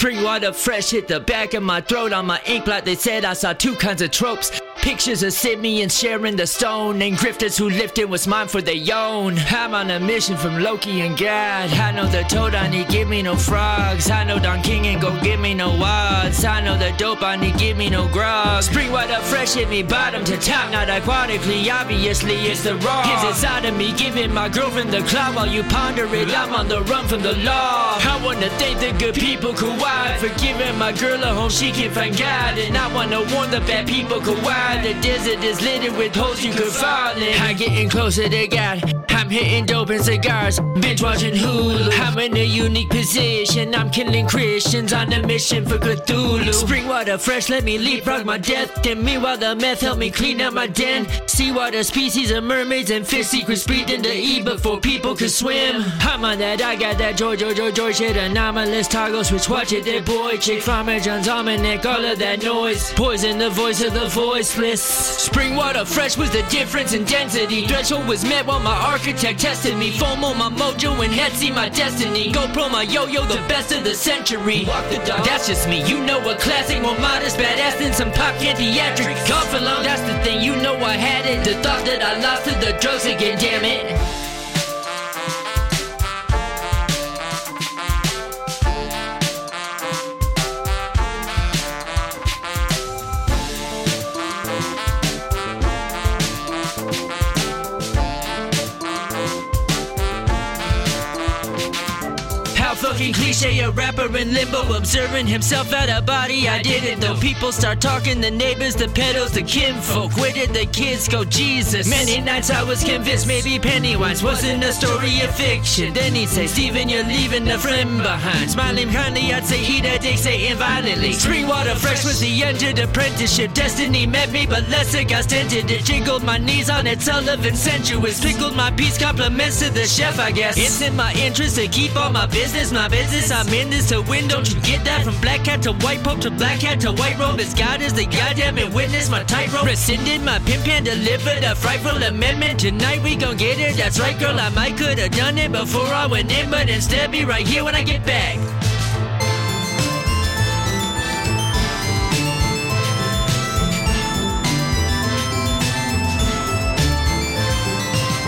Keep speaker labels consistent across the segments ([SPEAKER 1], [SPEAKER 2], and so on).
[SPEAKER 1] Spring water fresh hit the back of my throat on my ink blot. They said I saw two kinds of tropes. Pictures of simians sharing the stone and grifters who lifted what's mine for their own. I'm on a mission from Loki and God. I know the toad I need give me no frogs. I know Don King ain't gon' give me no odds. I know the dope I need give me no grog. Spring water fresh hit me bottom to top, not aquatically. Obviously it's the raw. Kids inside of me giving my girlfriend the clout while you ponder it. I'm on the run from the law. I wanna thank the good people Kauai for giving my girl a home she can find God. And I wanna warn the bad people Kauai. The desert is littered with holes you could fall in. I'm getting closer to God. I'm hitting dope and cigars, binge watching Hulu. In a unique position. I'm killing Christians on a mission for Cthulhu. Spring water fresh, let me leapfrog my death. And meanwhile, the meth help me clean up my den. Seawater species of mermaids and fish secrets breathed into E before people could swim. I'm on that, I got that George, George, George, George shit. Anomalous toggle switch, watch it, that boy. Chick Farmer, John's Almanac, all of that noise. Poison the voice of the voiceless. Spring water fresh was the difference in density. Threshold was met while my architect tested me. FOMO, my mojo, and Etsy, my destiny. GoPro, my yo-yo, the best of the century. That's just me, you know a classic, more modest, badass than some pop can theatric. for long, that's the thing, you know I had it. The thought that I lost to the drugs again, damn it. Fucking cliche a rapper in limbo observing himself out of body. I did it though. People start talking, the neighbors, the pedos, the kinfolk. Where did the kids go? Jesus. Many nights I was convinced maybe Pennywise wasn't a story of fiction. Then he'd say, Steven, you're leaving a friend behind. Smiling kindly, I'd say, eat a dick, Satan violently. Spring water fresh was the end of the apprenticeship. Destiny met me, but lesser got stinted. It jiggled my knees on its Sullivan sensuous. Pickled my piece, compliments to the chef, I guess. It's in my interest to keep all my business, my business. I'm in this to win. Don't you get that? From black cat to white pope to black cat to white robe. As God is the goddamn witness my tightrope. Rescinded my pimp and delivered a frightful amendment. Tonight we gon' get it. That's right, girl. I might could have done it before I went in, but instead be right here when I get back.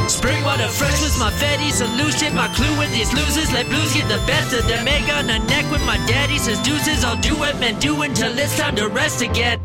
[SPEAKER 1] Spring water fresh was my fatty solution. My clue with these losers. Let blues get the best of them. Egg on the neck with my daddy says deuces. I'll do what men do until it's time to rest again.